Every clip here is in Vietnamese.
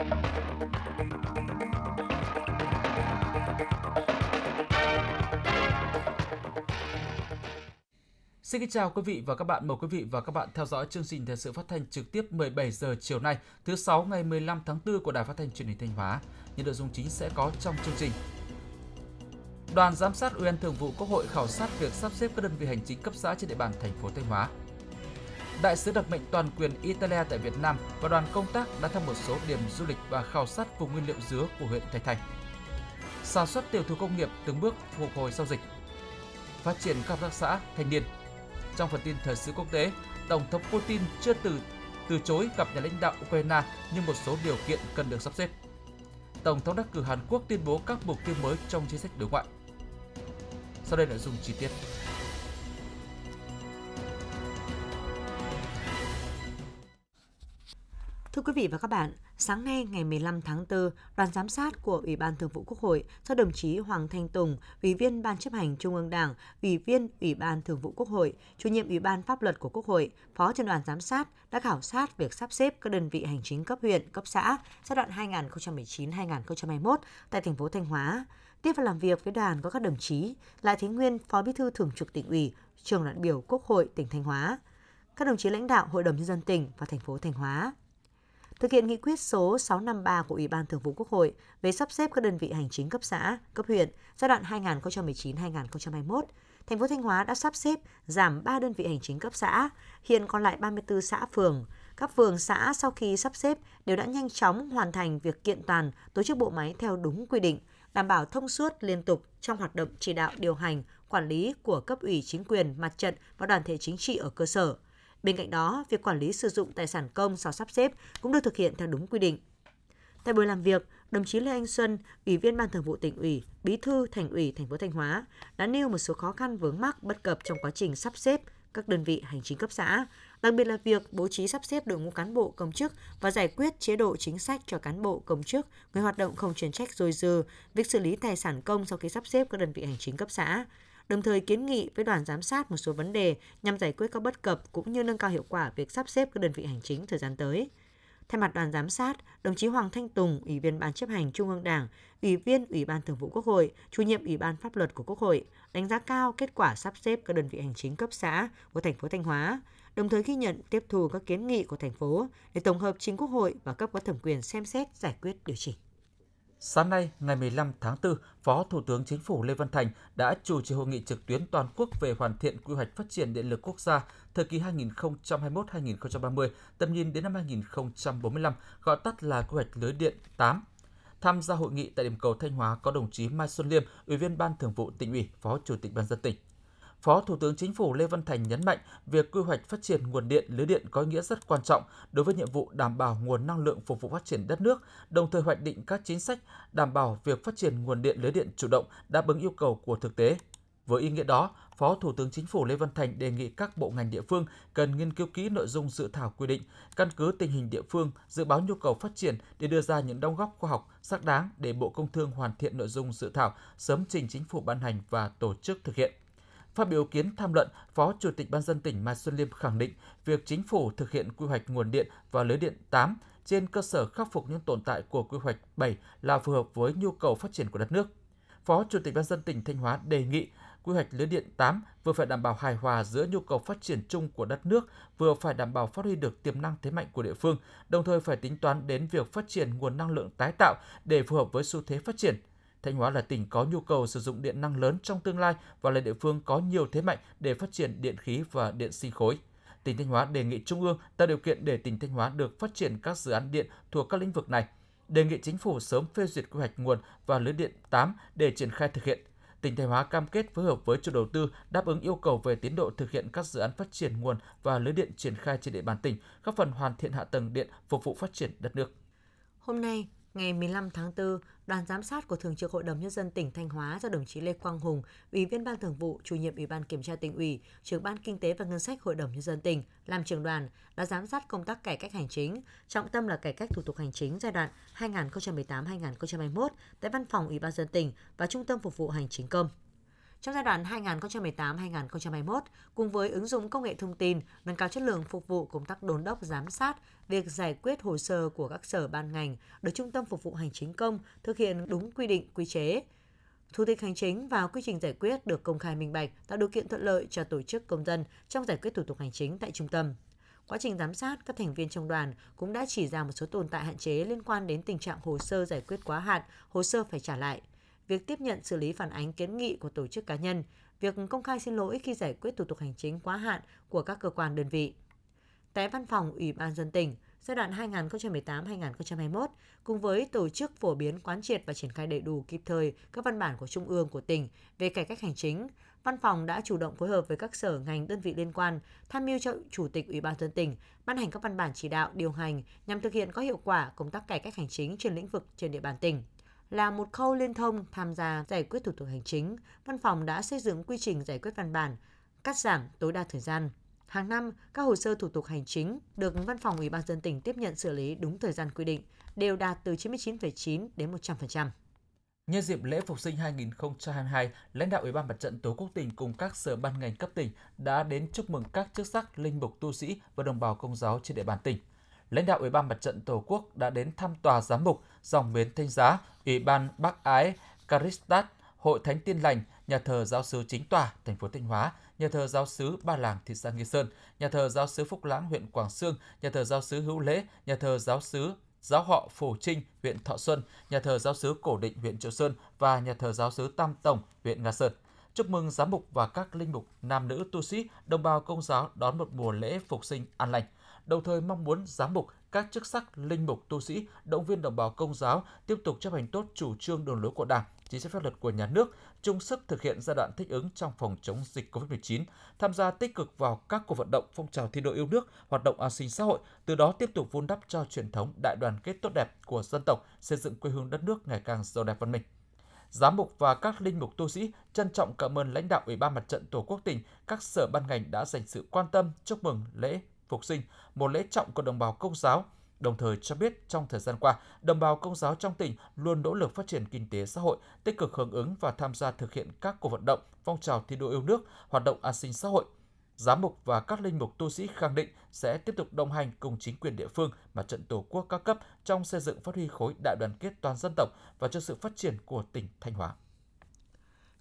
Xin kính chào quý vị và các bạn. Mời quý vị và các bạn theo dõi chương trình thời sự phát thanh trực tiếp 17 giờ chiều nay, thứ sáu ngày 15 tháng 4 của Đài Phát thanh Truyền hình Thanh Hóa. Những nội dung chính sẽ có trong chương trình. Đoàn giám sát Ủy ban Thường vụ Quốc hội khảo sát việc sắp xếp các đơn vị hành chính cấp xã trên địa bàn thành phố Thanh Hóa. Đại sứ đặc mệnh toàn quyền Italia tại Việt Nam và đoàn công tác đã thăm một số điểm du lịch và khảo sát vùng nguyên liệu dứa của huyện Thạch Thành. Sản xuất tiểu thủ công nghiệp từng bước phục hồi sau dịch. Phát triển các hợp tác xã, thanh niên. Trong phần tin thời sự quốc tế, Tổng thống Putin chưa từ từ chối gặp nhà lãnh đạo Ukraine nhưng một số điều kiện cần được sắp xếp. Tổng thống đắc cử Hàn Quốc tuyên bố các mục tiêu mới trong chính sách đối ngoại. Sau đây nội dung chi tiết. Thưa quý vị và các bạn, sáng nay ngày 15 tháng 4, đoàn giám sát của Ủy ban Thường vụ Quốc hội do đồng chí Hoàng Thanh Tùng, Ủy viên Ban chấp hành Trung ương Đảng, Ủy viên Ủy ban Thường vụ Quốc hội, Chủ nhiệm Ủy ban Pháp luật của Quốc hội, Phó trưởng đoàn giám sát đã khảo sát việc sắp xếp các đơn vị hành chính cấp huyện, cấp xã giai đoạn 2019-2021 tại thành phố Thanh Hóa. Tiếp và làm việc với đoàn có các đồng chí Lại Thế Nguyên, Phó Bí thư Thường trực tỉnh ủy, Trường đoàn biểu Quốc hội tỉnh Thanh Hóa, các đồng chí lãnh đạo Hội đồng nhân dân tỉnh và thành phố Thanh Hóa thực hiện nghị quyết số 653 của Ủy ban Thường vụ Quốc hội về sắp xếp các đơn vị hành chính cấp xã, cấp huyện giai đoạn 2019-2021, thành phố Thanh Hóa đã sắp xếp giảm 3 đơn vị hành chính cấp xã, hiện còn lại 34 xã phường. Các phường xã sau khi sắp xếp đều đã nhanh chóng hoàn thành việc kiện toàn tổ chức bộ máy theo đúng quy định, đảm bảo thông suốt liên tục trong hoạt động chỉ đạo điều hành, quản lý của cấp ủy chính quyền, mặt trận và đoàn thể chính trị ở cơ sở – Bên cạnh đó, việc quản lý sử dụng tài sản công sau sắp xếp cũng được thực hiện theo đúng quy định. Tại buổi làm việc, đồng chí Lê Anh Xuân, Ủy viên Ban Thường vụ tỉnh ủy, Bí thư Thành ủy thành phố Thanh Hóa đã nêu một số khó khăn vướng mắc bất cập trong quá trình sắp xếp các đơn vị hành chính cấp xã, đặc biệt là việc bố trí sắp xếp đội ngũ cán bộ công chức và giải quyết chế độ chính sách cho cán bộ công chức, người hoạt động không chuyên trách dồi dư, việc xử lý tài sản công sau khi sắp xếp các đơn vị hành chính cấp xã, đồng thời kiến nghị với đoàn giám sát một số vấn đề nhằm giải quyết các bất cập cũng như nâng cao hiệu quả việc sắp xếp các đơn vị hành chính thời gian tới. Thay mặt đoàn giám sát, đồng chí Hoàng Thanh Tùng, Ủy viên Ban chấp hành Trung ương Đảng, Ủy viên Ủy ban Thường vụ Quốc hội, Chủ nhiệm Ủy ban Pháp luật của Quốc hội, đánh giá cao kết quả sắp xếp các đơn vị hành chính cấp xã của thành phố Thanh Hóa, đồng thời ghi nhận tiếp thu các kiến nghị của thành phố để tổng hợp chính Quốc hội và cấp có thẩm quyền xem xét giải quyết điều chỉnh. Sáng nay, ngày 15 tháng 4, Phó Thủ tướng Chính phủ Lê Văn Thành đã chủ trì hội nghị trực tuyến toàn quốc về hoàn thiện quy hoạch phát triển điện lực quốc gia thời kỳ 2021-2030, tầm nhìn đến năm 2045, gọi tắt là quy hoạch lưới điện 8. Tham gia hội nghị tại điểm cầu Thanh Hóa có đồng chí Mai Xuân Liêm, Ủy viên Ban Thường vụ tỉnh ủy, Phó Chủ tịch Ban dân tỉnh. Phó Thủ tướng Chính phủ Lê Văn Thành nhấn mạnh việc quy hoạch phát triển nguồn điện lưới điện có ý nghĩa rất quan trọng đối với nhiệm vụ đảm bảo nguồn năng lượng phục vụ phát triển đất nước, đồng thời hoạch định các chính sách đảm bảo việc phát triển nguồn điện lưới điện chủ động đáp ứng yêu cầu của thực tế. Với ý nghĩa đó, Phó Thủ tướng Chính phủ Lê Văn Thành đề nghị các bộ ngành địa phương cần nghiên cứu kỹ nội dung dự thảo quy định, căn cứ tình hình địa phương, dự báo nhu cầu phát triển để đưa ra những đóng góp khoa học xác đáng để Bộ Công Thương hoàn thiện nội dung dự thảo, sớm trình Chính phủ ban hành và tổ chức thực hiện. Phát biểu kiến tham luận, Phó Chủ tịch Ban dân tỉnh Mai Xuân Liêm khẳng định việc chính phủ thực hiện quy hoạch nguồn điện và lưới điện 8 trên cơ sở khắc phục những tồn tại của quy hoạch 7 là phù hợp với nhu cầu phát triển của đất nước. Phó Chủ tịch Ban dân tỉnh Thanh Hóa đề nghị quy hoạch lưới điện 8 vừa phải đảm bảo hài hòa giữa nhu cầu phát triển chung của đất nước, vừa phải đảm bảo phát huy được tiềm năng thế mạnh của địa phương, đồng thời phải tính toán đến việc phát triển nguồn năng lượng tái tạo để phù hợp với xu thế phát triển – Thanh Hóa là tỉnh có nhu cầu sử dụng điện năng lớn trong tương lai và là địa phương có nhiều thế mạnh để phát triển điện khí và điện sinh khối. Tỉnh Thanh Hóa đề nghị Trung ương tạo điều kiện để tỉnh Thanh Hóa được phát triển các dự án điện thuộc các lĩnh vực này. Đề nghị chính phủ sớm phê duyệt quy hoạch nguồn và lưới điện 8 để triển khai thực hiện. Tỉnh Thanh Hóa cam kết phối hợp với chủ đầu tư đáp ứng yêu cầu về tiến độ thực hiện các dự án phát triển nguồn và lưới điện triển khai trên địa bàn tỉnh, góp phần hoàn thiện hạ tầng điện phục vụ phát triển đất nước. Hôm nay, Ngày 15 tháng 4, đoàn giám sát của Thường trực Hội đồng Nhân dân tỉnh Thanh Hóa do đồng chí Lê Quang Hùng, Ủy viên Ban Thường vụ, chủ nhiệm Ủy ban Kiểm tra tỉnh ủy, trưởng Ban Kinh tế và Ngân sách Hội đồng Nhân dân tỉnh làm trưởng đoàn đã giám sát công tác cải cách hành chính, trọng tâm là cải cách thủ tục hành chính giai đoạn 2018-2021 tại Văn phòng Ủy ban dân tỉnh và Trung tâm Phục vụ Hành chính công. Trong giai đoạn 2018-2021, cùng với ứng dụng công nghệ thông tin, nâng cao chất lượng phục vụ công tác đôn đốc giám sát, việc giải quyết hồ sơ của các sở ban ngành được Trung tâm Phục vụ Hành chính công thực hiện đúng quy định quy chế. Thủ tục hành chính và quy trình giải quyết được công khai minh bạch, tạo điều kiện thuận lợi cho tổ chức công dân trong giải quyết thủ tục hành chính tại trung tâm. Quá trình giám sát, các thành viên trong đoàn cũng đã chỉ ra một số tồn tại hạn chế liên quan đến tình trạng hồ sơ giải quyết quá hạn, hồ sơ phải trả lại, việc tiếp nhận xử lý phản ánh kiến nghị của tổ chức cá nhân, việc công khai xin lỗi khi giải quyết thủ tục hành chính quá hạn của các cơ quan đơn vị. Tại văn phòng Ủy ban dân tỉnh, giai đoạn 2018-2021, cùng với tổ chức phổ biến quán triệt và triển khai đầy đủ kịp thời các văn bản của Trung ương của tỉnh về cải cách hành chính, Văn phòng đã chủ động phối hợp với các sở ngành đơn vị liên quan, tham mưu cho Chủ tịch Ủy ban dân tỉnh ban hành các văn bản chỉ đạo điều hành nhằm thực hiện có hiệu quả công tác cải cách hành chính trên lĩnh vực trên địa bàn tỉnh. Là một khâu liên thông tham gia giải quyết thủ tục hành chính, văn phòng đã xây dựng quy trình giải quyết văn bản, cắt giảm tối đa thời gian. Hàng năm, các hồ sơ thủ tục hành chính được Văn phòng Ủy ban dân tỉnh tiếp nhận xử lý đúng thời gian quy định, đều đạt từ 99,9 đến 100%. Nhân dịp lễ phục sinh 2022, lãnh đạo Ủy ban Mặt trận Tổ quốc tỉnh cùng các sở ban ngành cấp tỉnh đã đến chúc mừng các chức sắc, linh mục tu sĩ và đồng bào công giáo trên địa bàn tỉnh. Lãnh đạo Ủy ban Mặt trận Tổ quốc đã đến thăm tòa giám mục dòng miến Thanh Giá, Ủy ban Bắc Ái, Caristat, Hội Thánh Tiên Lành, nhà thờ giáo sứ Chính Tòa, thành phố Thanh Hóa, nhà thờ giáo sứ Ba Làng, thị xã Nghi Sơn, nhà thờ giáo sứ Phúc Lãng, huyện Quảng Sương, nhà thờ giáo sứ Hữu Lễ, nhà thờ giáo sứ giáo họ Phổ Trinh, huyện Thọ Xuân, nhà thờ giáo sứ Cổ Định, huyện Triệu Sơn và nhà thờ giáo sứ Tam Tổng, huyện Nga Sơn. Chúc mừng giám mục và các linh mục, nam nữ tu sĩ, đồng bào công giáo đón một mùa lễ phục sinh an lành. Đồng thời mong muốn giám mục, các chức sắc, linh mục, tu sĩ, động viên đồng bào công giáo tiếp tục chấp hành tốt chủ trương đường lối của Đảng, chính sách pháp luật của nhà nước, chung sức thực hiện giai đoạn thích ứng trong phòng chống dịch COVID-19, tham gia tích cực vào các cuộc vận động phong trào thi đua yêu nước, hoạt động an sinh xã hội, từ đó tiếp tục vun đắp cho truyền thống đại đoàn kết tốt đẹp của dân tộc, xây dựng quê hương đất nước ngày càng giàu đẹp văn minh. Giám mục và các linh mục tu sĩ trân trọng cảm ơn lãnh đạo Ủy ban Mặt trận Tổ quốc tỉnh, các sở ban ngành đã dành sự quan tâm chúc mừng lễ phục sinh, một lễ trọng của đồng bào công giáo, đồng thời cho biết trong thời gian qua, đồng bào công giáo trong tỉnh luôn nỗ lực phát triển kinh tế xã hội, tích cực hưởng ứng và tham gia thực hiện các cuộc vận động, phong trào thi đua yêu nước, hoạt động an sinh xã hội. Giám mục và các linh mục tu sĩ khẳng định sẽ tiếp tục đồng hành cùng chính quyền địa phương, và trận tổ quốc các cấp trong xây dựng phát huy khối đại đoàn kết toàn dân tộc và cho sự phát triển của tỉnh Thanh Hóa.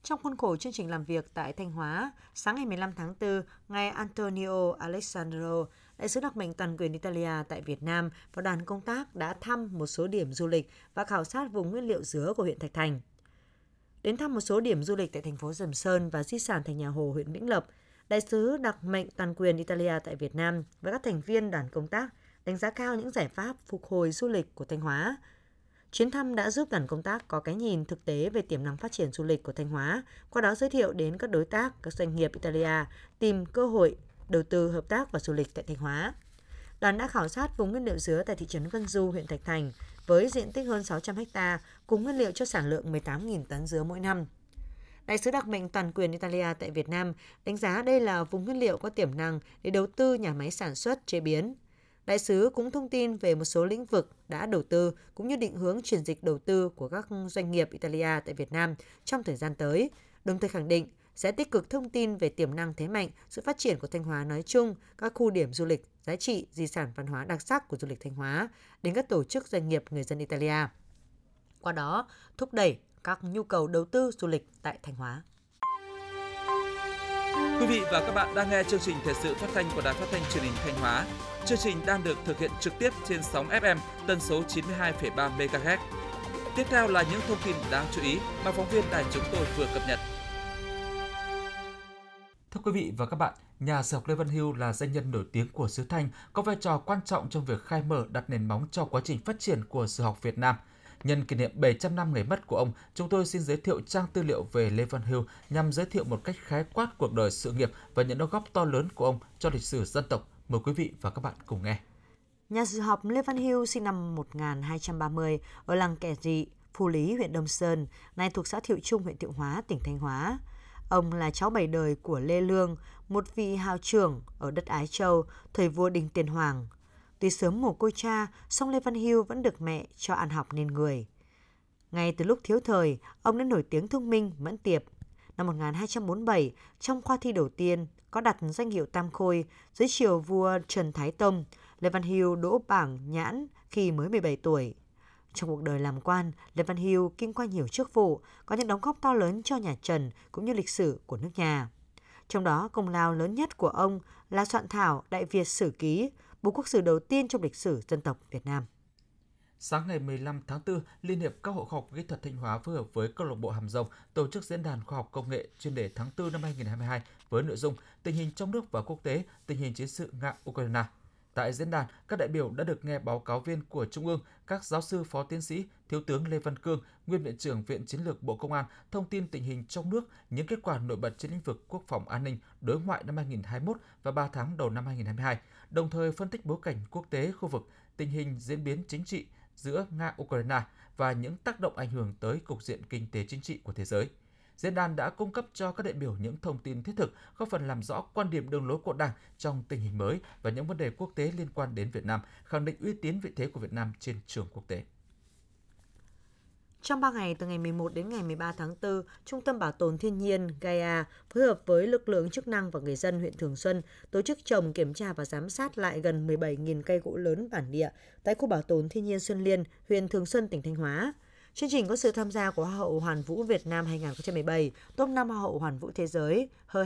Trong khuôn khổ chương trình làm việc tại Thanh Hóa, sáng ngày 15 tháng 4, ngài Antonio Alessandro, đại sứ đặc mệnh toàn quyền Italia tại Việt Nam và đoàn công tác đã thăm một số điểm du lịch và khảo sát vùng nguyên liệu dứa của huyện Thạch Thành. Đến thăm một số điểm du lịch tại thành phố Sầm Sơn và di sản thành nhà Hồ huyện Vĩnh Lộc đại sứ đặc mệnh toàn quyền Italia tại Việt Nam và các thành viên đoàn công tác đánh giá cao những giải pháp phục hồi du lịch của Thanh Hóa, Chuyến thăm đã giúp đoàn công tác có cái nhìn thực tế về tiềm năng phát triển du lịch của Thanh Hóa, qua đó giới thiệu đến các đối tác, các doanh nghiệp Italia tìm cơ hội đầu tư hợp tác và du lịch tại Thanh Hóa. Đoàn đã khảo sát vùng nguyên liệu dứa tại thị trấn Vân Du, huyện Thạch Thành với diện tích hơn 600 ha, cùng nguyên liệu cho sản lượng 18.000 tấn dứa mỗi năm. Đại sứ đặc mệnh toàn quyền Italia tại Việt Nam đánh giá đây là vùng nguyên liệu có tiềm năng để đầu tư nhà máy sản xuất, chế biến, Đại sứ cũng thông tin về một số lĩnh vực đã đầu tư cũng như định hướng chuyển dịch đầu tư của các doanh nghiệp Italia tại Việt Nam trong thời gian tới, đồng thời khẳng định sẽ tích cực thông tin về tiềm năng thế mạnh, sự phát triển của Thanh Hóa nói chung, các khu điểm du lịch, giá trị, di sản văn hóa đặc sắc của du lịch Thanh Hóa đến các tổ chức doanh nghiệp người dân Italia. Qua đó, thúc đẩy các nhu cầu đầu tư du lịch tại Thanh Hóa. Quý vị và các bạn đang nghe chương trình thời sự phát thanh của Đài Phát thanh Truyền hình Thanh Hóa. Chương trình đang được thực hiện trực tiếp trên sóng FM tần số 92,3 MHz. Tiếp theo là những thông tin đáng chú ý mà phóng viên đài chúng tôi vừa cập nhật. Thưa quý vị và các bạn, nhà sử học Lê Văn Hưu là danh nhân nổi tiếng của xứ Thanh, có vai trò quan trọng trong việc khai mở đặt nền móng cho quá trình phát triển của sử học Việt Nam – Nhân kỷ niệm 700 năm ngày mất của ông, chúng tôi xin giới thiệu trang tư liệu về Lê Văn Hưu nhằm giới thiệu một cách khái quát cuộc đời sự nghiệp và những đóng góp to lớn của ông cho lịch sử dân tộc. Mời quý vị và các bạn cùng nghe. Nhà sử học Lê Văn Hưu sinh năm 1230 ở làng Kẻ Dị, Phù Lý, huyện Đông Sơn, nay thuộc xã Thiệu Trung, huyện Thiệu Hóa, tỉnh Thanh Hóa. Ông là cháu bảy đời của Lê Lương, một vị hào trưởng ở đất Ái Châu, thời vua Đinh Tiên Hoàng. Tuy sớm mồ côi cha, song Lê Văn Hưu vẫn được mẹ cho ăn học nên người. Ngay từ lúc thiếu thời, ông đã nổi tiếng thông minh, mẫn tiệp năm 1247, trong khoa thi đầu tiên có đặt danh hiệu Tam Khôi dưới triều vua Trần Thái Tông, Lê Văn Hưu đỗ bảng nhãn khi mới 17 tuổi. Trong cuộc đời làm quan, Lê Văn Hưu kinh qua nhiều chức vụ, có những đóng góp to lớn cho nhà Trần cũng như lịch sử của nước nhà. Trong đó, công lao lớn nhất của ông là soạn thảo Đại Việt Sử Ký, bộ quốc sử đầu tiên trong lịch sử dân tộc Việt Nam. Sáng ngày 15 tháng 4, Liên hiệp các hội khoa học kỹ thuật Thanh Hóa phối hợp với câu lạc bộ Hàm Rồng tổ chức diễn đàn khoa học công nghệ chuyên đề tháng 4 năm 2022 với nội dung tình hình trong nước và quốc tế, tình hình chiến sự Nga Ukraine. Tại diễn đàn, các đại biểu đã được nghe báo cáo viên của Trung ương, các giáo sư phó tiến sĩ, Thiếu tướng Lê Văn Cương, Nguyên Viện trưởng Viện Chiến lược Bộ Công an thông tin tình hình trong nước, những kết quả nổi bật trên lĩnh vực quốc phòng an ninh, đối ngoại năm 2021 và 3 tháng đầu năm 2022, đồng thời phân tích bối cảnh quốc tế, khu vực, tình hình diễn biến chính trị giữa Nga-Ukraine và những tác động ảnh hưởng tới cục diện kinh tế chính trị của thế giới. Diễn đàn đã cung cấp cho các đại biểu những thông tin thiết thực, góp phần làm rõ quan điểm đường lối của Đảng trong tình hình mới và những vấn đề quốc tế liên quan đến Việt Nam, khẳng định uy tín vị thế của Việt Nam trên trường quốc tế. Trong 3 ngày từ ngày 11 đến ngày 13 tháng 4, Trung tâm Bảo tồn Thiên nhiên Gaia phối hợp với lực lượng chức năng và người dân huyện Thường Xuân tổ chức trồng, kiểm tra và giám sát lại gần 17.000 cây gỗ lớn bản địa tại khu bảo tồn Thiên nhiên Xuân Liên, huyện Thường Xuân, tỉnh Thanh Hóa. Chương trình có sự tham gia của Hoa hậu Hoàn vũ Việt Nam 2017, top 5 Hoa hậu Hoàn vũ Thế giới, Hơ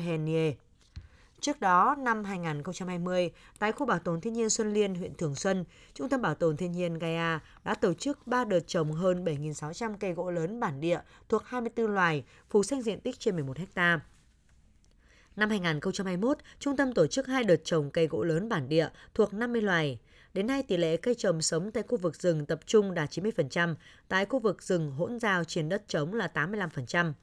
Trước đó, năm 2020, tại khu bảo tồn thiên nhiên Xuân Liên, huyện Thường Xuân, Trung tâm Bảo tồn Thiên nhiên Gaia đã tổ chức 3 đợt trồng hơn 7.600 cây gỗ lớn bản địa thuộc 24 loài, phủ xanh diện tích trên 11 ha. Năm 2021, trung tâm tổ chức hai đợt trồng cây gỗ lớn bản địa thuộc 50 loài. Đến nay, tỷ lệ cây trồng sống tại khu vực rừng tập trung đạt 90%, tại khu vực rừng hỗn giao trên đất trống là 85%.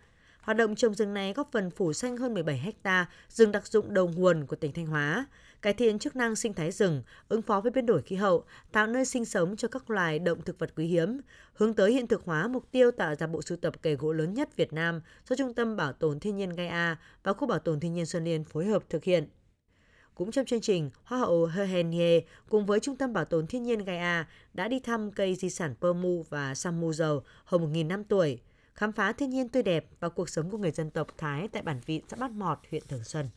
Hoạt động trồng rừng này góp phần phủ xanh hơn 17 ha rừng đặc dụng đầu nguồn của tỉnh Thanh Hóa, cải thiện chức năng sinh thái rừng, ứng phó với biến đổi khí hậu, tạo nơi sinh sống cho các loài động thực vật quý hiếm, hướng tới hiện thực hóa mục tiêu tạo ra bộ sưu tập cây gỗ lớn nhất Việt Nam do Trung tâm Bảo tồn Thiên nhiên Gaia và Khu Bảo tồn Thiên nhiên Xuân Liên phối hợp thực hiện. Cũng trong chương trình, Hoa hậu Hehenie cùng với Trung tâm Bảo tồn Thiên nhiên Gaia đã đi thăm cây di sản Pơ Mu và Samu dầu hơn 1.000 năm tuổi, khám phá thiên nhiên tươi đẹp và cuộc sống của người dân tộc Thái tại bản vị xã Bát Mọt, huyện Thường Xuân.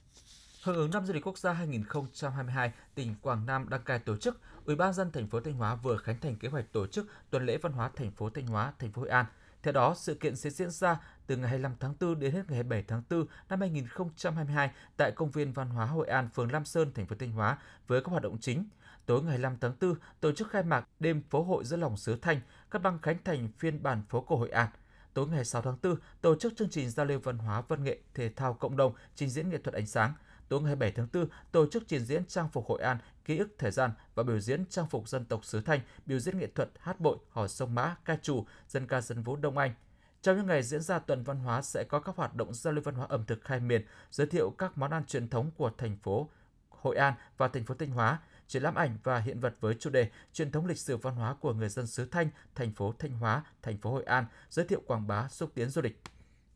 Hưởng ứng năm du lịch quốc gia 2022, tỉnh Quảng Nam đăng cai tổ chức, Ủy ban dân thành phố Thanh Hóa vừa khánh thành kế hoạch tổ chức tuần lễ văn hóa thành phố Thanh Hóa, thành phố Hội An. Theo đó, sự kiện sẽ diễn ra từ ngày 25 tháng 4 đến hết ngày 27 tháng 4 năm 2022 tại Công viên Văn hóa Hội An, phường Lam Sơn, thành phố Thanh Hóa với các hoạt động chính. Tối ngày 25 tháng 4, tổ chức khai mạc đêm phố hội giữa lòng xứ Thanh, các băng khánh thành phiên bản phố cổ Hội An – tối ngày 6 tháng 4 tổ chức chương trình giao lưu văn hóa văn nghệ thể thao cộng đồng trình diễn nghệ thuật ánh sáng. Tối ngày 7 tháng 4 tổ chức trình diễn trang phục Hội An, ký ức thời gian và biểu diễn trang phục dân tộc xứ Thanh, biểu diễn nghệ thuật hát bội, hò sông mã, ca trù, dân ca dân vũ Đông Anh. Trong những ngày diễn ra tuần văn hóa sẽ có các hoạt động giao lưu văn hóa ẩm thực khai miền, giới thiệu các món ăn truyền thống của thành phố Hội An và thành phố Thanh Hóa, triển lãm ảnh và hiện vật với chủ đề truyền thống lịch sử văn hóa của người dân xứ Thanh, thành phố Thanh Hóa, thành phố Hội An, giới thiệu quảng bá xúc tiến du lịch.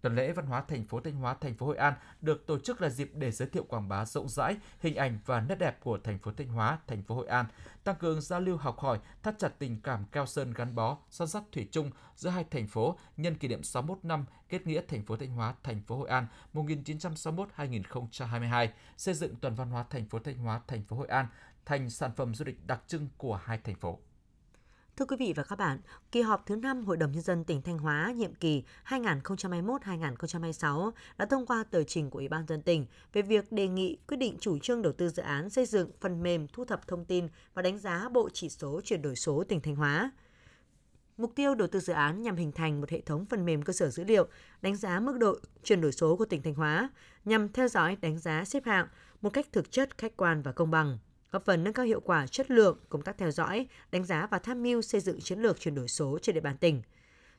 Tuần lễ văn hóa thành phố Thanh Hóa, thành phố Hội An được tổ chức là dịp để giới thiệu quảng bá rộng rãi hình ảnh và nét đẹp của thành phố Thanh Hóa, thành phố Hội An, tăng cường giao lưu học hỏi, thắt chặt tình cảm keo sơn gắn bó, son sắt thủy chung giữa hai thành phố nhân kỷ niệm 61 năm kết nghĩa thành phố Thanh Hóa, thành phố Hội An 1961-2022, xây dựng tuần văn hóa thành phố Thanh Hóa, thành phố Hội An thành sản phẩm du lịch đặc trưng của hai thành phố. Thưa quý vị và các bạn, kỳ họp thứ 5 Hội đồng Nhân dân tỉnh Thanh Hóa nhiệm kỳ 2021-2026 đã thông qua tờ trình của Ủy ban dân tỉnh về việc đề nghị quyết định chủ trương đầu tư dự án xây dựng phần mềm thu thập thông tin và đánh giá bộ chỉ số chuyển đổi số tỉnh Thanh Hóa. Mục tiêu đầu tư dự án nhằm hình thành một hệ thống phần mềm cơ sở dữ liệu đánh giá mức độ chuyển đổi số của tỉnh Thanh Hóa, nhằm theo dõi đánh giá xếp hạng một cách thực chất, khách quan và công bằng góp phần nâng cao hiệu quả chất lượng công tác theo dõi, đánh giá và tham mưu xây dựng chiến lược chuyển đổi số trên địa bàn tỉnh.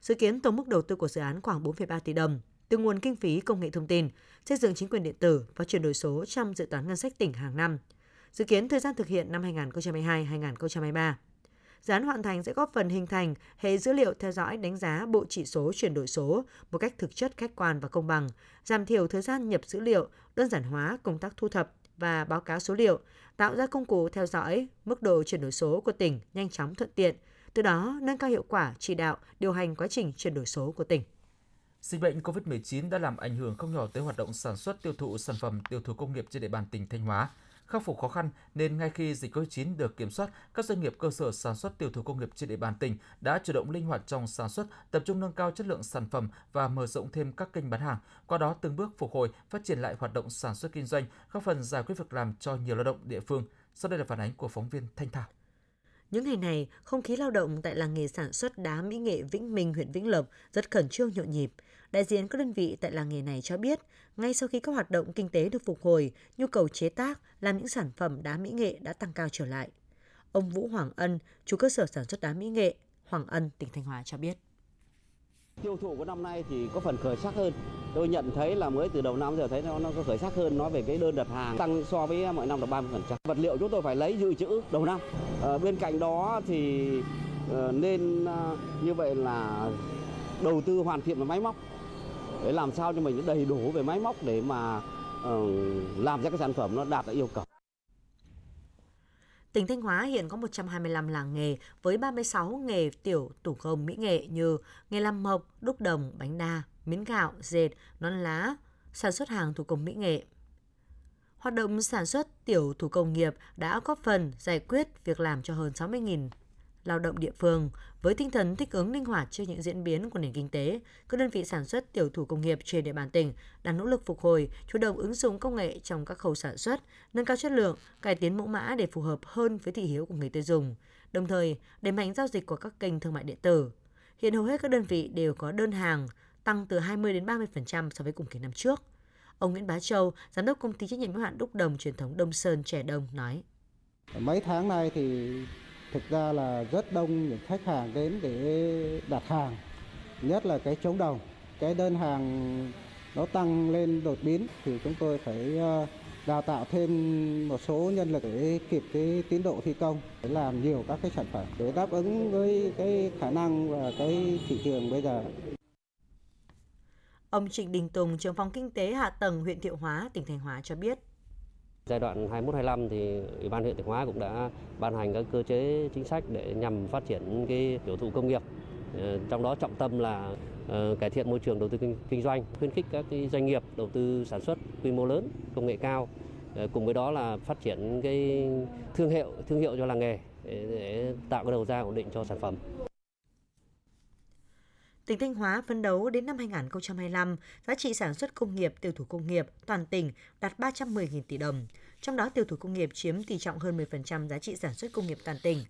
Dự kiến tổng mức đầu tư của dự án khoảng 4,3 tỷ đồng từ nguồn kinh phí công nghệ thông tin, xây dựng chính quyền điện tử và chuyển đổi số trong dự toán ngân sách tỉnh hàng năm. Dự kiến thời gian thực hiện năm 2022-2023. Dự án hoàn thành sẽ góp phần hình thành hệ dữ liệu theo dõi đánh giá bộ chỉ số chuyển đổi số một cách thực chất khách quan và công bằng, giảm thiểu thời gian nhập dữ liệu, đơn giản hóa công tác thu thập, và báo cáo số liệu, tạo ra công cụ theo dõi mức độ chuyển đổi số của tỉnh nhanh chóng thuận tiện, từ đó nâng cao hiệu quả chỉ đạo, điều hành quá trình chuyển đổi số của tỉnh. Dịch bệnh COVID-19 đã làm ảnh hưởng không nhỏ tới hoạt động sản xuất tiêu thụ sản phẩm tiêu thụ công nghiệp trên địa bàn tỉnh Thanh Hóa. Khắc phục khó khăn nên ngay khi dịch COVID-19 được kiểm soát, các doanh nghiệp cơ sở sản xuất tiêu thụ công nghiệp trên địa bàn tỉnh đã chủ động linh hoạt trong sản xuất, tập trung nâng cao chất lượng sản phẩm và mở rộng thêm các kênh bán hàng, qua đó từng bước phục hồi, phát triển lại hoạt động sản xuất kinh doanh, góp phần giải quyết việc làm cho nhiều lao động địa phương. Sau đây là phản ánh của phóng viên Thanh Thảo. Những ngày này, không khí lao động tại làng nghề sản xuất đá mỹ nghệ Vĩnh Minh, huyện Vĩnh Lộc rất khẩn trương nhộn nhịp. Đại diện các đơn vị tại làng nghề này cho biết, ngay sau khi các hoạt động kinh tế được phục hồi, nhu cầu chế tác, làm những sản phẩm đá mỹ nghệ đã tăng cao trở lại. Ông Vũ Hoàng Ân, chủ cơ sở sản xuất đá mỹ nghệ Hoàng Ân, tỉnh Thanh Hóa cho biết. Tiêu thụ của năm nay thì có phần khởi sắc hơn. Tôi nhận thấy là mới từ đầu năm giờ thấy nó nó có khởi sắc hơn nói về cái đơn đặt hàng tăng so với mọi năm là 30%. Vật liệu chúng tôi phải lấy dự trữ đầu năm. À, bên cạnh đó thì uh, nên uh, như vậy là đầu tư hoàn thiện về máy móc để làm sao cho mình đầy đủ về máy móc để mà uh, làm ra cái sản phẩm nó đạt được yêu cầu. Tỉnh Thanh Hóa hiện có 125 làng nghề với 36 nghề tiểu thủ công mỹ nghệ như nghề làm mộc, đúc đồng, bánh đa, miến gạo, dệt, nón lá, sản xuất hàng thủ công mỹ nghệ. Hoạt động sản xuất tiểu thủ công nghiệp đã góp phần giải quyết việc làm cho hơn 60.000 lao động địa phương với tinh thần thích ứng linh hoạt trước những diễn biến của nền kinh tế, các đơn vị sản xuất tiểu thủ công nghiệp trên địa bàn tỉnh đang nỗ lực phục hồi, chủ động ứng dụng công nghệ trong các khâu sản xuất, nâng cao chất lượng, cải tiến mẫu mã để phù hợp hơn với thị hiếu của người tiêu dùng, đồng thời đẩy mạnh giao dịch của các kênh thương mại điện tử. Hiện hầu hết các đơn vị đều có đơn hàng tăng từ 20 đến 30% so với cùng kỳ năm trước. Ông Nguyễn Bá Châu, giám đốc công ty trách nhiệm hữu hạn đúc đồng truyền thống Đông Sơn Trẻ Đông nói: Mấy tháng nay thì thực ra là rất đông những khách hàng đến để đặt hàng nhất là cái chống đồng cái đơn hàng nó tăng lên đột biến thì chúng tôi phải ờ, đào tạo thêm một số nhân lực để kịp cái tiến độ thi công để làm nhiều các cái sản phẩm để đáp ứng với cái khả năng và cái thị trường bây giờ. Ông Trịnh Đình Tùng, trưởng phòng kinh tế hạ tầng huyện Thiệu Hóa, tỉnh Thanh Hóa cho biết, Giai đoạn 21-25 thì Ủy ban huyện Thiệu Hóa cũng đã ban hành các cơ chế chính sách để nhằm phát triển cái tiểu thụ công nghiệp. Ờ, trong đó trọng tâm là ờ, cải thiện môi trường đầu tư kinh, doanh, khuyến khích các cái doanh nghiệp đầu tư sản xuất quy mô lớn, công nghệ cao. Ờ, cùng với đó là phát triển cái thương hiệu thương hiệu cho làng nghề để, để tạo cái đầu ra ổn định cho sản phẩm. Tỉnh Thanh Hóa phấn đấu đến năm 2025, giá trị sản xuất công nghiệp, tiêu thụ công nghiệp toàn tỉnh đạt 310.000 tỷ đồng. Trong đó tiêu thụ công nghiệp chiếm tỷ trọng hơn 10% giá trị sản xuất công nghiệp toàn tỉnh.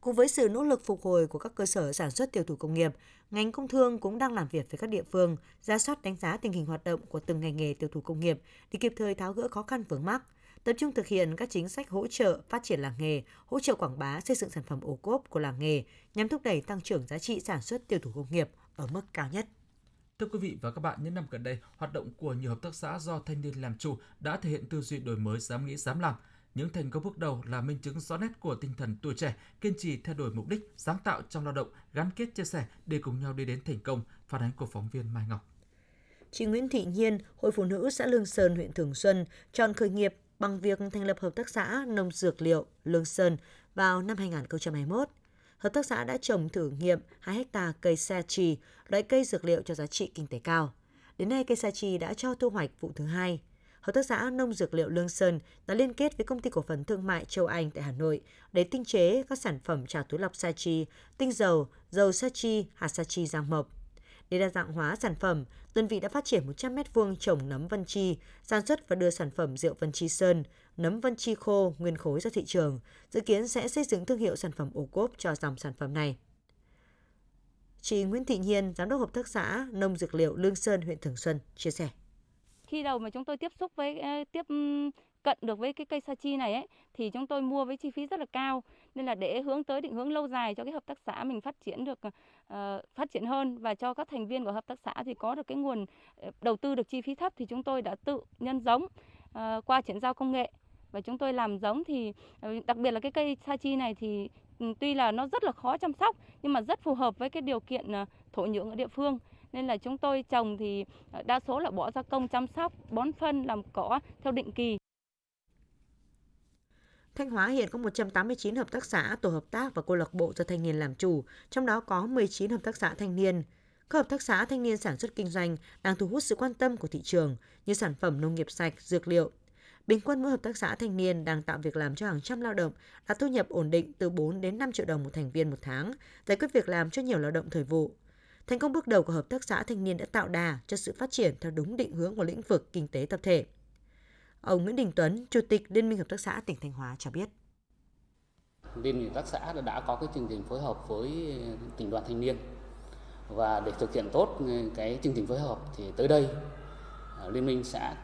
Cùng với sự nỗ lực phục hồi của các cơ sở sản xuất tiêu thụ công nghiệp, ngành công thương cũng đang làm việc với các địa phương, ra soát đánh giá tình hình hoạt động của từng ngành nghề tiêu thụ công nghiệp để kịp thời tháo gỡ khó khăn vướng mắc, tập trung thực hiện các chính sách hỗ trợ phát triển làng nghề, hỗ trợ quảng bá xây dựng sản phẩm ô cốp của làng nghề nhằm thúc đẩy tăng trưởng giá trị sản xuất tiêu thụ công nghiệp ở mức cao nhất. Thưa quý vị và các bạn, những năm gần đây, hoạt động của nhiều hợp tác xã do thanh niên làm chủ đã thể hiện tư duy đổi mới dám nghĩ dám làm. Những thành công bước đầu là minh chứng rõ nét của tinh thần tuổi trẻ, kiên trì theo đuổi mục đích, sáng tạo trong lao động, gắn kết chia sẻ để cùng nhau đi đến thành công. Phản ánh của phóng viên Mai Ngọc. Chị Nguyễn Thị Nhiên, Hội Phụ nữ xã Lương Sơn, huyện Thường Xuân, chọn khởi nghiệp bằng việc thành lập Hợp tác xã Nông Dược Liệu Lương Sơn vào năm 2021 hợp tác xã đã trồng thử nghiệm 2 hecta cây sa chi, loại cây dược liệu cho giá trị kinh tế cao. Đến nay, cây sa chi đã cho thu hoạch vụ thứ hai. Hợp tác xã Nông Dược liệu Lương Sơn đã liên kết với công ty cổ phần thương mại Châu Anh tại Hà Nội để tinh chế các sản phẩm trà túi lọc sa chi, tinh dầu, dầu sa chi, hạt sa chi giang mộc. Để đa dạng hóa sản phẩm, đơn vị đã phát triển 100 m2 trồng nấm vân chi, sản xuất và đưa sản phẩm rượu vân chi sơn, nấm vân chi khô nguyên khối ra thị trường, dự kiến sẽ xây dựng thương hiệu sản phẩm ô cốp cho dòng sản phẩm này. Chị Nguyễn Thị Nhiên, giám đốc hợp tác xã nông dược liệu Lương Sơn, huyện Thường Xuân chia sẻ. Khi đầu mà chúng tôi tiếp xúc với tiếp cận được với cái cây sa chi này ấy thì chúng tôi mua với chi phí rất là cao. Nên là để hướng tới định hướng lâu dài cho cái hợp tác xã mình phát triển được uh, phát triển hơn và cho các thành viên của hợp tác xã thì có được cái nguồn ờ, đầu tư được chi phí thấp thì chúng tôi đã tự nhân giống uh, qua chuyển giao công nghệ. Và chúng tôi làm giống thì đặc biệt là cái cây sa chi này thì ừ, tuy là nó rất là khó chăm sóc nhưng mà rất phù hợp với cái điều kiện thổ nhưỡng ở địa phương. Nên là chúng tôi trồng thì đa số là bỏ ra công chăm sóc bón phân làm cỏ theo định kỳ. Thanh Hóa hiện có 189 hợp tác xã, tổ hợp tác và câu lạc bộ do thanh niên làm chủ, trong đó có 19 hợp tác xã thanh niên. các hợp tác xã thanh niên sản xuất kinh doanh đang thu hút sự quan tâm của thị trường như sản phẩm nông nghiệp sạch, dược liệu. Bình quân mỗi hợp tác xã thanh niên đang tạo việc làm cho hàng trăm lao động, đạt thu nhập ổn định từ 4 đến 5 triệu đồng một thành viên một tháng, giải quyết việc làm cho nhiều lao động thời vụ. Thành công bước đầu của hợp tác xã thanh niên đã tạo đà cho sự phát triển theo đúng định hướng của lĩnh vực kinh tế tập thể. Ông Nguyễn Đình Tuấn, Chủ tịch Liên minh Hợp tác xã tỉnh Thanh Hóa cho biết. Liên minh Hợp tác xã đã có cái chương trình phối hợp với tỉnh đoàn thanh niên và để thực hiện tốt cái chương trình phối hợp thì tới đây à, Liên minh sẽ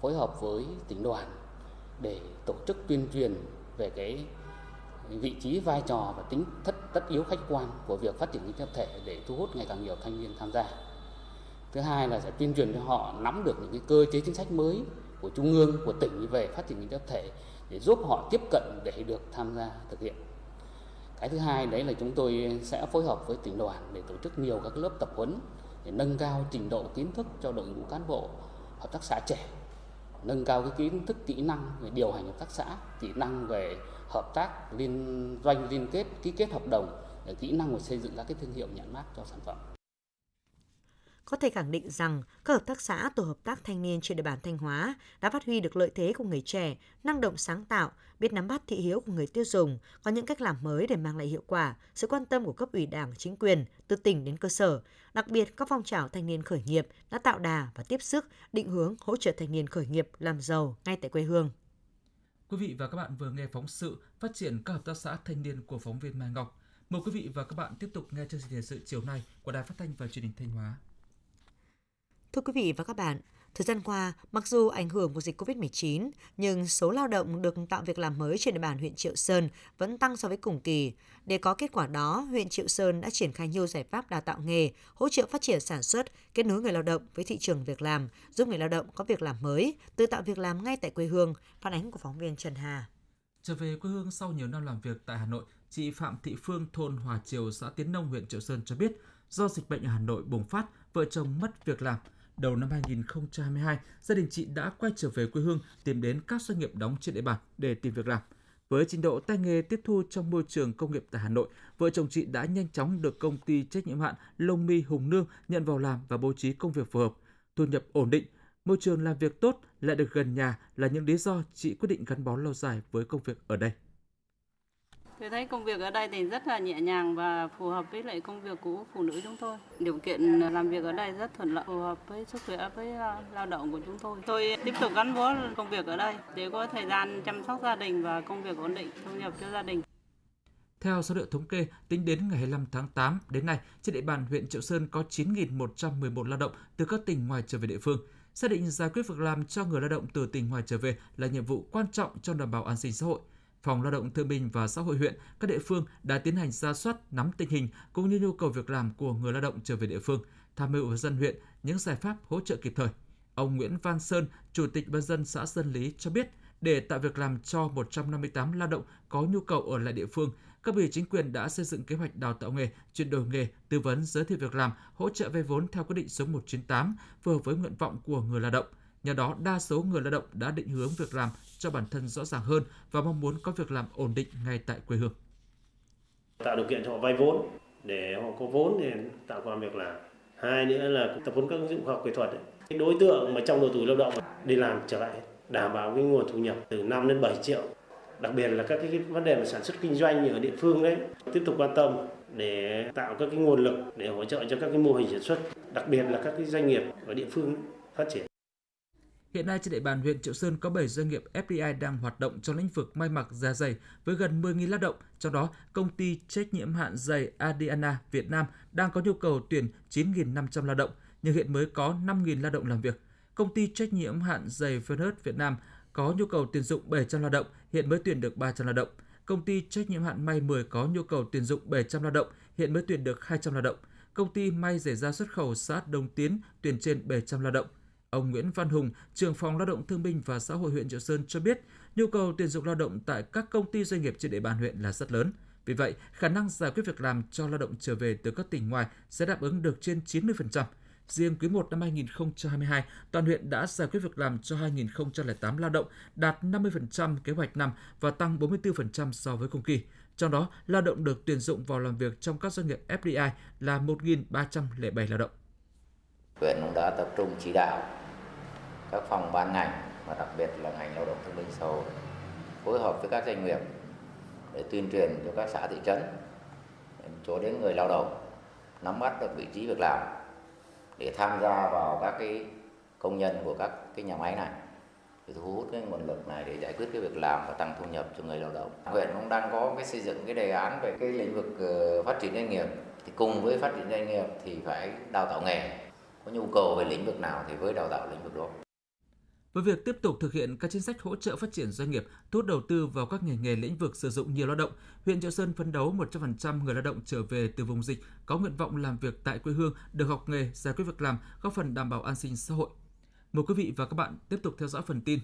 phối hợp với tỉnh đoàn để tổ chức tuyên truyền về cái vị trí vai trò và tính thất tất yếu khách quan của việc phát triển kinh tế tập thể để thu hút ngày càng nhiều thanh niên tham gia. Thứ hai là sẽ tuyên truyền cho họ nắm được những cái cơ chế chính sách mới của trung ương, của tỉnh về phát triển kinh tế tập thể để giúp họ tiếp cận để được tham gia thực hiện. Cái thứ hai đấy là chúng tôi sẽ phối hợp với tỉnh đoàn để tổ chức nhiều các lớp tập huấn để nâng cao trình độ kiến thức cho đội ngũ cán bộ hợp tác xã trẻ, nâng cao cái kiến thức kỹ năng về điều hành hợp tác xã, kỹ năng về hợp tác liên doanh, liên kết, ký kết hợp đồng, kỹ năng về xây dựng các cái thương hiệu nhãn mát cho sản phẩm có thể khẳng định rằng các hợp tác xã tổ hợp tác thanh niên trên địa bàn Thanh Hóa đã phát huy được lợi thế của người trẻ, năng động sáng tạo, biết nắm bắt thị hiếu của người tiêu dùng, có những cách làm mới để mang lại hiệu quả, sự quan tâm của cấp ủy đảng, chính quyền, từ tỉnh đến cơ sở. Đặc biệt, các phong trào thanh niên khởi nghiệp đã tạo đà và tiếp sức định hướng hỗ trợ thanh niên khởi nghiệp làm giàu ngay tại quê hương. Quý vị và các bạn vừa nghe phóng sự phát triển các hợp tác xã thanh niên của phóng viên Mai Ngọc. Mời quý vị và các bạn tiếp tục nghe chương trình thời sự chiều nay của Đài Phát thanh và Truyền hình Thanh Hóa. Thưa quý vị và các bạn, thời gian qua, mặc dù ảnh hưởng của dịch COVID-19, nhưng số lao động được tạo việc làm mới trên địa bàn huyện Triệu Sơn vẫn tăng so với cùng kỳ. Để có kết quả đó, huyện Triệu Sơn đã triển khai nhiều giải pháp đào tạo nghề, hỗ trợ phát triển sản xuất, kết nối người lao động với thị trường việc làm, giúp người lao động có việc làm mới, tự tạo việc làm ngay tại quê hương. Phản ánh của phóng viên Trần Hà. Trở về quê hương sau nhiều năm làm việc tại Hà Nội, chị Phạm Thị Phương, thôn Hòa Triều, xã Tiến Nông, huyện Triệu Sơn cho biết, do dịch bệnh ở Hà Nội bùng phát, vợ chồng mất việc làm – đầu năm 2022, gia đình chị đã quay trở về quê hương tìm đến các doanh nghiệp đóng trên địa bàn để tìm việc làm. Với trình độ tay nghề tiếp thu trong môi trường công nghiệp tại Hà Nội, vợ chồng chị đã nhanh chóng được công ty trách nhiệm hạn Lông Mi Hùng Nương nhận vào làm và bố trí công việc phù hợp, thu nhập ổn định, môi trường làm việc tốt lại được gần nhà là những lý do chị quyết định gắn bó lâu dài với công việc ở đây. Tôi thấy công việc ở đây thì rất là nhẹ nhàng và phù hợp với lại công việc của phụ nữ chúng tôi. Điều kiện làm việc ở đây rất thuận lợi, phù hợp với sức khỏe với ờ, lao động của chúng tôi. Tôi tiếp tục gắn bó công việc ở đây để có thời gian chăm sóc gia đình và công việc ổn định, thu nhập cho gia đình. Theo số liệu thống kê, tính đến ngày 25 tháng 8 đến nay, trên địa bàn huyện Triệu Sơn có 9.111 lao động từ các tỉnh ngoài trở về địa phương. Xác định giải quyết việc làm cho người lao động từ tỉnh ngoài trở về là nhiệm vụ quan trọng trong đảm bảo an sinh xã hội. Phòng Lao động Thương binh và Xã hội huyện, các địa phương đã tiến hành ra soát, nắm tình hình cũng như nhu cầu việc làm của người lao động trở về địa phương, tham mưu với dân huyện những giải pháp hỗ trợ kịp thời. Ông Nguyễn Văn Sơn, Chủ tịch Ban dân xã Dân Lý cho biết, để tạo việc làm cho 158 lao động có nhu cầu ở lại địa phương, các ủy chính quyền đã xây dựng kế hoạch đào tạo nghề, chuyển đổi nghề, tư vấn giới thiệu việc làm, hỗ trợ vay vốn theo quyết định số 198 phù hợp với nguyện vọng của người lao động. Nhờ đó, đa số người lao động đã định hướng việc làm cho bản thân rõ ràng hơn và mong muốn có việc làm ổn định ngay tại quê hương. Tạo điều kiện cho họ vay vốn để họ có vốn để tạo công việc làm. Hai nữa là tập huấn các ứng dụng khoa học kỹ thuật. cái Đối tượng mà trong độ tuổi lao động đi làm trở lại đảm bảo cái nguồn thu nhập từ 5 đến 7 triệu. Đặc biệt là các cái vấn đề mà sản xuất kinh doanh ở địa phương đấy tiếp tục quan tâm để tạo các cái nguồn lực để hỗ trợ cho các cái mô hình sản xuất, đặc biệt là các cái doanh nghiệp ở địa phương phát triển. Hiện nay trên địa bàn huyện Triệu Sơn có 7 doanh nghiệp FDI đang hoạt động trong lĩnh vực may mặc da dày với gần 10.000 lao động, trong đó công ty trách nhiệm hạn dày Adiana Việt Nam đang có nhu cầu tuyển 9.500 lao động, nhưng hiện mới có 5.000 lao động làm việc. Công ty trách nhiệm hạn dày Fernert Việt Nam có nhu cầu tuyển dụng 700 lao động, hiện mới tuyển được 300 lao động. Công ty trách nhiệm hạn May 10 có nhu cầu tuyển dụng 700 lao động, hiện mới tuyển được 200 lao động. Công ty may giày da xuất khẩu xã Đồng Tiến tuyển trên 700 lao động. Ông Nguyễn Văn Hùng, trưởng phòng lao động thương binh và xã hội huyện Triệu Sơn cho biết, nhu cầu tuyển dụng lao động tại các công ty doanh nghiệp trên địa bàn huyện là rất lớn. Vì vậy, khả năng giải quyết việc làm cho lao động trở về từ các tỉnh ngoài sẽ đáp ứng được trên 90%. Riêng quý 1 năm 2022, toàn huyện đã giải quyết việc làm cho 2.008 lao động, đạt 50% kế hoạch năm và tăng 44% so với cùng kỳ. Trong đó, lao động được tuyển dụng vào làm việc trong các doanh nghiệp FDI là 1.307 lao động. Huyện cũng đã tập trung chỉ đạo các phòng ban ngành và đặc biệt là ngành lao động thương binh xã hội phối hợp với các doanh nghiệp để tuyên truyền cho các xã thị trấn cho đến người lao động nắm bắt được vị trí việc làm để tham gia vào các cái công nhân của các cái nhà máy này để thu hút cái nguồn lực này để giải quyết cái việc làm và tăng thu nhập cho người lao động. Huyện cũng đang có cái xây dựng cái đề án về cái lĩnh vực ờ, phát triển doanh nghiệp thì cùng với phát triển doanh nghiệp thì phải đào tạo nghề có nhu cầu về lĩnh vực nào thì với đào tạo lĩnh vực đó. Với việc tiếp tục thực hiện các chính sách hỗ trợ phát triển doanh nghiệp, thu hút đầu tư vào các ngành nghề lĩnh vực sử dụng nhiều lao động, huyện Triệu Sơn phấn đấu 100% người lao động trở về từ vùng dịch có nguyện vọng làm việc tại quê hương được học nghề, giải quyết việc làm, góp phần đảm bảo an sinh xã hội. Mời quý vị và các bạn tiếp tục theo dõi phần tin.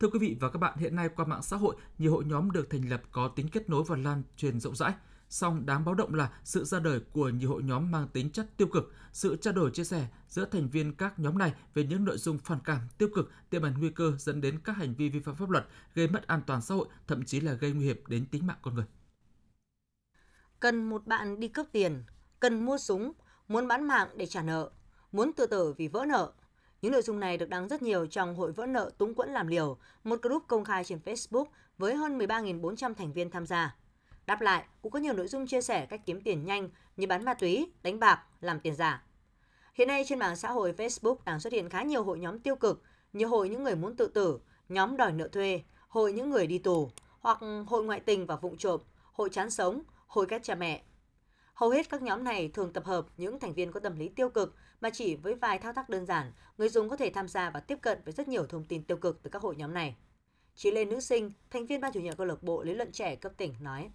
Thưa quý vị và các bạn, hiện nay qua mạng xã hội, nhiều hội nhóm được thành lập có tính kết nối và lan truyền rộng rãi. Song đáng báo động là sự ra đời của nhiều hội nhóm mang tính chất tiêu cực, sự trao đổi chia sẻ giữa thành viên các nhóm này về những nội dung phản cảm, tiêu cực, tiềm ẩn nguy cơ dẫn đến các hành vi vi phạm pháp luật, gây mất an toàn xã hội, thậm chí là gây nguy hiểm đến tính mạng con người. Cần một bạn đi cướp tiền, cần mua súng, muốn bán mạng để trả nợ, muốn tự tử vì vỡ nợ. Những nội dung này được đăng rất nhiều trong hội vỡ nợ túng quẫn làm liều, một group công khai trên Facebook với hơn 13.400 thành viên tham gia. Đáp lại, cũng có nhiều nội dung chia sẻ cách kiếm tiền nhanh như bán ma túy, đánh bạc, làm tiền giả. Hiện nay trên mạng xã hội Facebook đang xuất hiện khá nhiều hội nhóm tiêu cực như hội những người muốn tự tử, nhóm đòi nợ thuê, hội những người đi tù, hoặc hội ngoại tình và vụng trộm, hội chán sống, hội ghét cha mẹ. Hầu hết các nhóm này thường tập hợp những thành viên có tâm lý tiêu cực mà chỉ với vài thao tác đơn giản, người dùng có thể tham gia và tiếp cận với rất nhiều thông tin tiêu cực từ các hội nhóm này. Chị Lê Nữ Sinh, thành viên ban chủ nhiệm câu lạc bộ lý luận trẻ cấp tỉnh nói: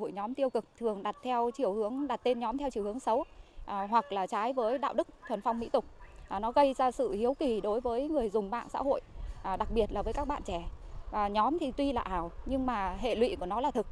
Hội nhóm tiêu cực thường đặt theo chiều hướng đặt tên nhóm theo chiều hướng xấu à, hoặc là trái với đạo đức thuần phong mỹ tục. À, nó gây ra sự hiếu kỳ đối với người dùng mạng xã hội, à, đặc biệt là với các bạn trẻ. Và nhóm thì tuy là ảo nhưng mà hệ lụy của nó là thực.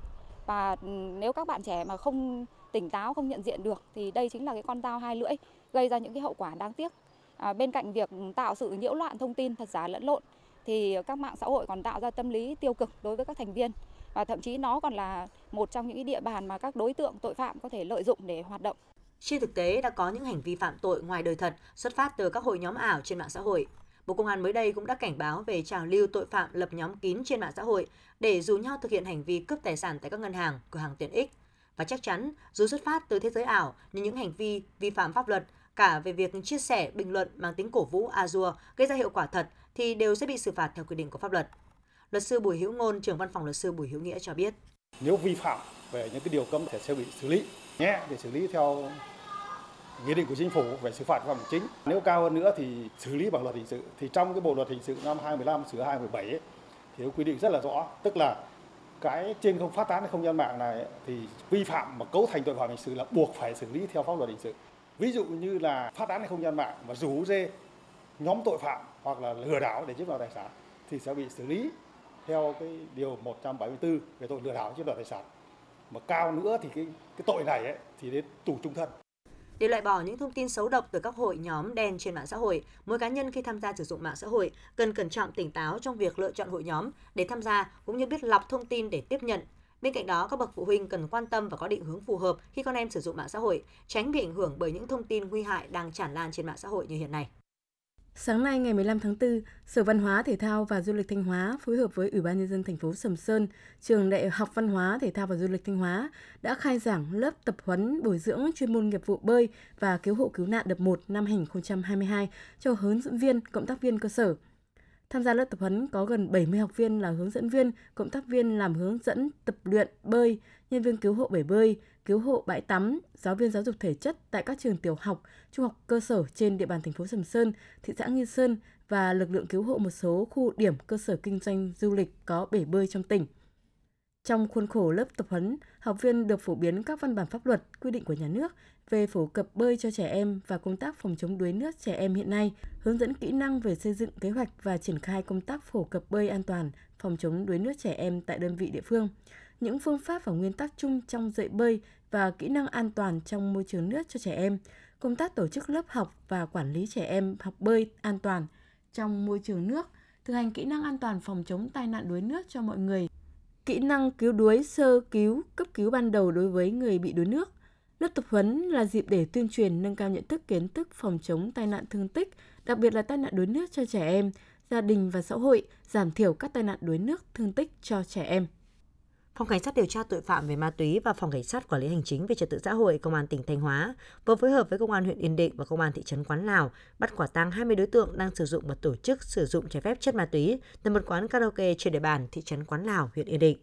Và ừ, nếu các bạn trẻ mà không tỉnh táo, không nhận diện được thì đây chính là cái con dao hai lưỡi gây ra những cái hậu quả đáng tiếc. À, bên cạnh việc tạo sự nhiễu loạn thông tin thật giả lẫn lộn thì các mạng xã hội còn tạo ra tâm lý tiêu cực đối với các thành viên và thậm chí nó còn là một trong những địa bàn mà các đối tượng tội phạm có thể lợi dụng để hoạt động. Trên thực tế đã có những hành vi phạm tội ngoài đời thật xuất phát từ các hội nhóm ảo trên mạng xã hội. Bộ Công an mới đây cũng đã cảnh báo về trào lưu tội phạm lập nhóm kín trên mạng xã hội để rủ nhau thực hiện hành vi cướp tài sản tại các ngân hàng, cửa hàng tiện ích. Và chắc chắn, dù xuất phát từ thế giới ảo, nhưng những hành vi vi phạm pháp luật cả về việc chia sẻ, bình luận mang tính cổ vũ Azure gây ra hiệu quả thật thì đều sẽ bị xử phạt theo quy định của pháp luật. Luật sư Bùi Hữu Ngôn, trưởng văn phòng luật sư Bùi Hữu Nghĩa cho biết. Nếu vi phạm về những cái điều cấm thì sẽ bị xử lý nhẹ để xử lý theo nghị định của chính phủ về xử phạt vi phạm hành chính. Nếu cao hơn nữa thì xử lý bằng luật hình sự. Thì trong cái bộ luật hình sự năm 2015 sửa 2017 ấy, thì quy định rất là rõ, tức là cái trên không phát tán không gian mạng này thì vi phạm mà cấu thành tội phạm hình sự là buộc phải xử lý theo pháp luật hình sự. Ví dụ như là phát tán không gian mạng và rủ dê nhóm tội phạm hoặc là lừa đảo để chiếm đoạt tài sản thì sẽ bị xử lý theo cái điều 174 về tội lừa đảo chiếm đoạt tài sản. Mà cao nữa thì cái cái tội này ấy, thì đến tù trung thân. Để loại bỏ những thông tin xấu độc từ các hội nhóm đen trên mạng xã hội, mỗi cá nhân khi tham gia sử dụng mạng xã hội cần cẩn trọng tỉnh táo trong việc lựa chọn hội nhóm để tham gia cũng như biết lọc thông tin để tiếp nhận. Bên cạnh đó, các bậc phụ huynh cần quan tâm và có định hướng phù hợp khi con em sử dụng mạng xã hội, tránh bị ảnh hưởng bởi những thông tin nguy hại đang tràn lan trên mạng xã hội như hiện nay. Sáng nay ngày 15 tháng 4, Sở Văn hóa Thể thao và Du lịch Thanh Hóa phối hợp với Ủy ban nhân dân thành phố Sầm Sơn, Trường Đại học Văn hóa Thể thao và Du lịch Thanh Hóa đã khai giảng lớp tập huấn bồi dưỡng chuyên môn nghiệp vụ bơi và cứu hộ cứu nạn đợt 1 năm 2022 cho hướng dẫn viên, cộng tác viên cơ sở. Tham gia lớp tập huấn có gần 70 học viên là hướng dẫn viên, cộng tác viên làm hướng dẫn tập luyện bơi, nhân viên cứu hộ bể bơi, cứu hộ bãi tắm, giáo viên giáo dục thể chất tại các trường tiểu học, trung học cơ sở trên địa bàn thành phố Sầm Sơn, thị xã Nghi Sơn và lực lượng cứu hộ một số khu điểm cơ sở kinh doanh du lịch có bể bơi trong tỉnh. Trong khuôn khổ lớp tập huấn, học viên được phổ biến các văn bản pháp luật, quy định của nhà nước về phổ cập bơi cho trẻ em và công tác phòng chống đuối nước trẻ em hiện nay, hướng dẫn kỹ năng về xây dựng kế hoạch và triển khai công tác phổ cập bơi an toàn, phòng chống đuối nước trẻ em tại đơn vị địa phương những phương pháp và nguyên tắc chung trong dạy bơi và kỹ năng an toàn trong môi trường nước cho trẻ em, công tác tổ chức lớp học và quản lý trẻ em học bơi an toàn trong môi trường nước, thực hành kỹ năng an toàn phòng chống tai nạn đuối nước cho mọi người kỹ năng cứu đuối sơ cứu, cấp cứu ban đầu đối với người bị đuối nước. Lớp tập huấn là dịp để tuyên truyền nâng cao nhận thức kiến thức phòng chống tai nạn thương tích, đặc biệt là tai nạn đuối nước cho trẻ em, gia đình và xã hội, giảm thiểu các tai nạn đuối nước thương tích cho trẻ em. Phòng Cảnh sát điều tra tội phạm về ma túy và Phòng Cảnh sát quản lý hành chính về trật tự xã hội Công an tỉnh Thanh Hóa vừa phối hợp với Công an huyện Yên Định và Công an thị trấn Quán Lào bắt quả tang 20 đối tượng đang sử dụng và tổ chức sử dụng trái phép chất ma túy tại một quán karaoke trên địa bàn thị trấn Quán Lào, huyện Yên Định.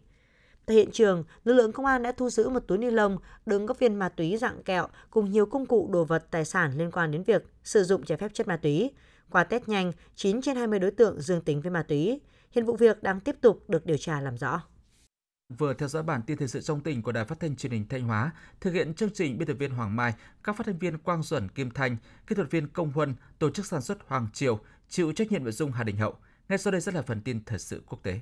Tại hiện trường, lực lượng công an đã thu giữ một túi ni lông đựng các viên ma túy dạng kẹo cùng nhiều công cụ đồ vật tài sản liên quan đến việc sử dụng trái phép chất ma túy. Qua test nhanh, 9 trên 20 đối tượng dương tính với ma túy. Hiện vụ việc đang tiếp tục được điều tra làm rõ. Vừa theo dõi bản tin thời sự trong tỉnh của Đài Phát thanh Truyền hình Thanh Hóa, thực hiện chương trình biên tập viên Hoàng Mai, các phát thanh viên Quang Duẩn Kim Thanh, kỹ thuật viên Công Huân, tổ chức sản xuất Hoàng Triều, chịu trách nhiệm nội dung Hà Đình Hậu. Ngay sau đây sẽ là phần tin thời sự quốc tế.